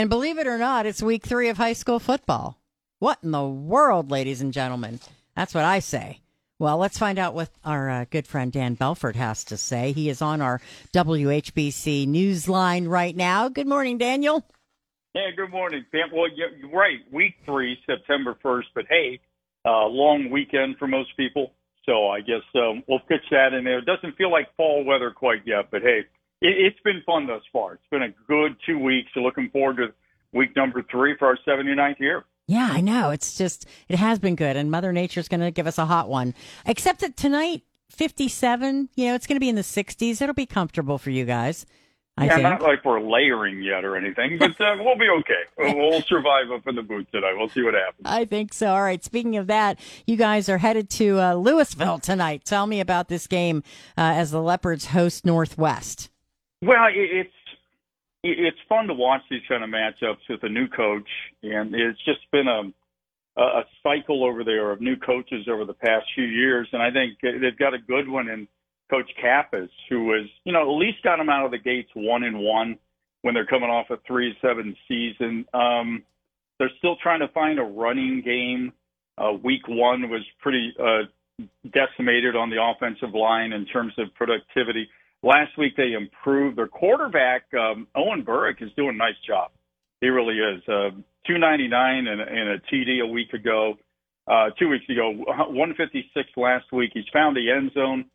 And believe it or not, it's week three of high school football. What in the world, ladies and gentlemen? That's what I say. Well, let's find out what our uh, good friend Dan Belford has to say. He is on our WHBC news line right now. Good morning, Daniel. Yeah, good morning, Pam. Well, you're right. Week three, September 1st, but hey, uh, long weekend for most people. So I guess um, we'll pitch that in there. It doesn't feel like fall weather quite yet, but hey, it, has been fun thus far. It's been a good two weeks. So looking forward to week number three for our 79th year. Yeah, I know. It's just, it has been good. And Mother Nature's going to give us a hot one. Except that tonight, 57, you know, it's going to be in the 60s. It'll be comfortable for you guys. I yeah, think. not like we're layering yet or anything, but uh, we'll be okay. We'll survive up in the booth tonight. We'll see what happens. I think so. All right. Speaking of that, you guys are headed to uh, Louisville tonight. Tell me about this game uh, as the Leopards host Northwest. Well, it's it's fun to watch these kind of matchups with a new coach, and it's just been a a cycle over there of new coaches over the past few years, and I think they've got a good one in Coach Kappas, who was you know at least got them out of the gates one and one when they're coming off a three seven season. Um, they're still trying to find a running game. Uh, week one was pretty uh, decimated on the offensive line in terms of productivity. Last week they improved. Their quarterback um, Owen Burrick is doing a nice job. He really is. Uh, 299 and, and a TD a week ago, uh, two weeks ago, 156 last week. He's found the end zone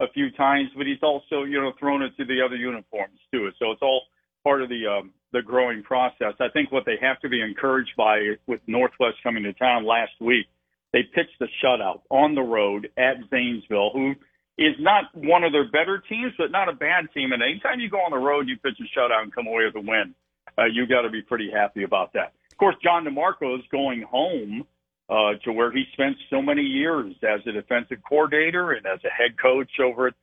a few times, but he's also you know thrown it to the other uniforms too. So it's all part of the um, the growing process. I think what they have to be encouraged by with Northwest coming to town last week, they pitched a shutout on the road at Zanesville, who is not one of their better teams, but not a bad team. And anytime you go on the road, you pitch a shutout and come away with a win, uh, you got to be pretty happy about that. Of course, John DeMarco is going home uh, to where he spent so many years as a defensive coordinator and as a head coach over at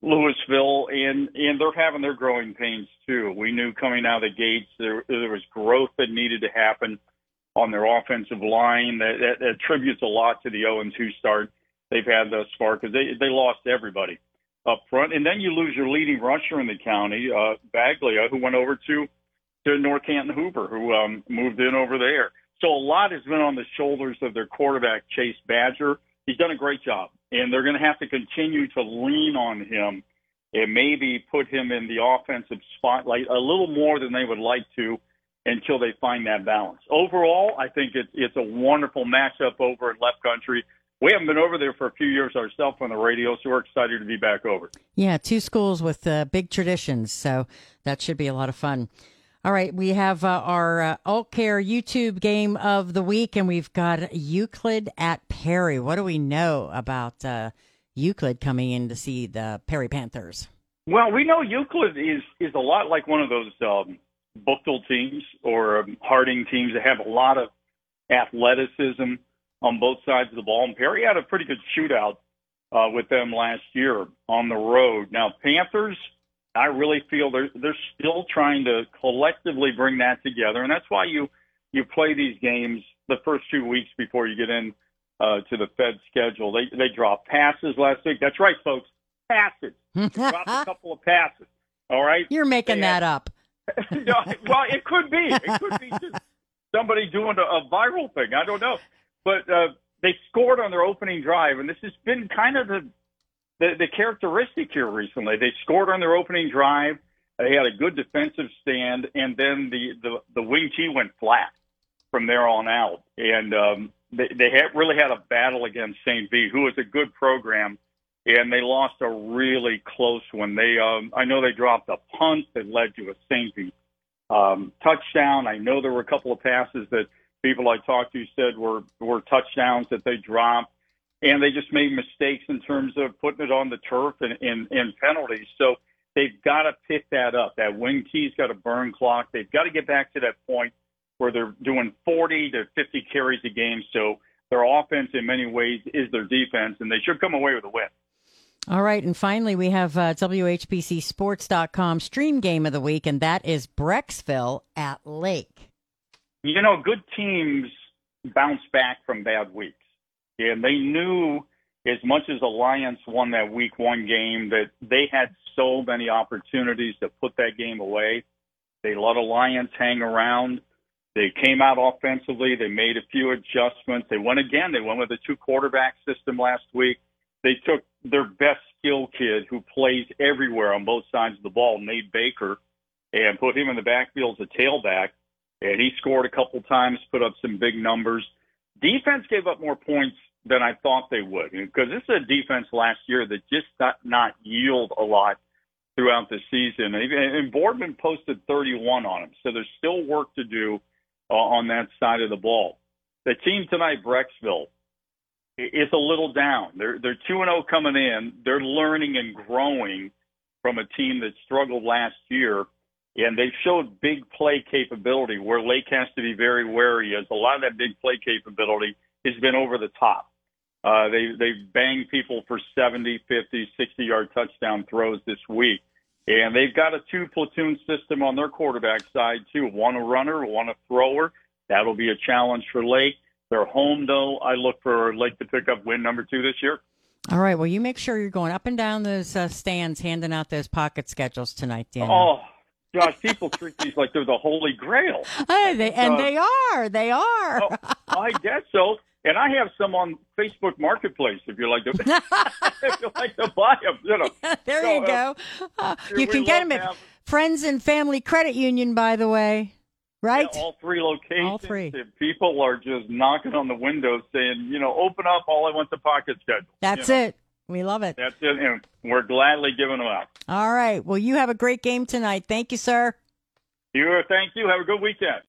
Louisville, and and they're having their growing pains too. We knew coming out of the gates there there was growth that needed to happen on their offensive line that, that attributes a lot to the 0 2 start they've had thus far because they they lost everybody up front, and then you lose your leading rusher in the county, uh, Baglia, who went over to to North Canton Hoover, who um, moved in over there. So a lot has been on the shoulders of their quarterback Chase Badger. He's done a great job, and they're going to have to continue to lean on him and maybe put him in the offensive spotlight a little more than they would like to until they find that balance. Overall, I think it's it's a wonderful matchup over in Leopard country we haven't been over there for a few years ourselves on the radio, so we're excited to be back over. Yeah, two schools with uh, big traditions, so that should be a lot of fun. All right, we have uh, our uh, AultCare YouTube game of the week, and we've got Euclid at Perry. What do we know about uh, Euclid coming in to see the Perry Panthers? Well, we know Euclid is is a lot like one of those um, Buchtel teams or um, Harding teams that have a lot of athleticism on both sides of the ball. And Perry had a pretty good shootout uh, with them last year on the road. Now Panthers, I really feel they're they're still trying to collectively bring that together, and that's why you you play these games the first two weeks before you get in uh, to the Fed schedule. They they dropped passes last week. That's right, folks, passes. dropped a couple of passes. All right, you're making and, that up. no, well, it could be. It could be just somebody doing a, a viral thing. I don't know. But uh, they scored on their opening drive, and this has been kind of the, the the characteristic here recently. They scored on their opening drive. They had a good defensive stand, and then the the, the wing T went flat from there on out, and um, they they had, really had a battle against St. V, who was a good program, and they lost a really close one. They um, I know they dropped a punt that led to a St. V um, touchdown. I know there were a couple of passes that people I talked to said were were touchdowns that they dropped, and they just made mistakes in terms of putting it on the turf and and, and penalties. So they've got to pick that up. That wing T's got a burn clock. They've got to get back to that point where they're doing 40 to 50 carries a game. So their offense, in many ways, is their defense, and they should come away with a win. All right, and finally, we have uh, WHBCSports.com stream game of the week, and that is Brecksville at Lake you know, good teams bounce back from bad weeks. And they knew as much as Alliance won that week one game that they had so many opportunities to put that game away. They let Alliance hang around. They came out offensively. They made a few adjustments. They went again. They went with a two quarterback system last week. They took their best skill kid who plays everywhere on both sides of the ball, Nate Baker, and put him in the backfield as a tailback. And he scored a couple times, put up some big numbers. Defense gave up more points than I thought they would because this is a defense last year that just not, not yield a lot throughout the season. And Boardman posted 31 on him, so there's still work to do uh, on that side of the ball. The team tonight, Brecksville, is a little down. They're they're two and zero oh coming in. They're learning and growing from a team that struggled last year, and they've showed big play capability. Where Lake has to be very wary, as a lot of that big play capability has been over the top. Uh, they they've banged people for 70, 50, 60 yard touchdown throws this week. And they've got a two platoon system on their quarterback side too. One a runner, one a thrower. That'll be a challenge for Lake. They're home though. I look for Lake to pick up win number two this year. All right. Well, you make sure you're going up and down those uh, stands, handing out those pocket schedules tonight, Dan. Oh, gosh, people treat these like they're the holy grail. Hey, they, and uh, they are. They are. oh, I guess so. And I have some on Facebook Marketplace if you like to if you like to buy them. You know. there so, you go. Uh, you can get them at Friends and Family Credit Union, by the way. Right? Yeah, all three locations. All three. People are just knocking on the windows saying, you know, open up. All I want a pocket schedule. That's you know? it. We love it. That's it. And we're gladly giving them out. All right. Well, you have a great game tonight. Thank you, sir. You. Are thank you. Have a good weekend.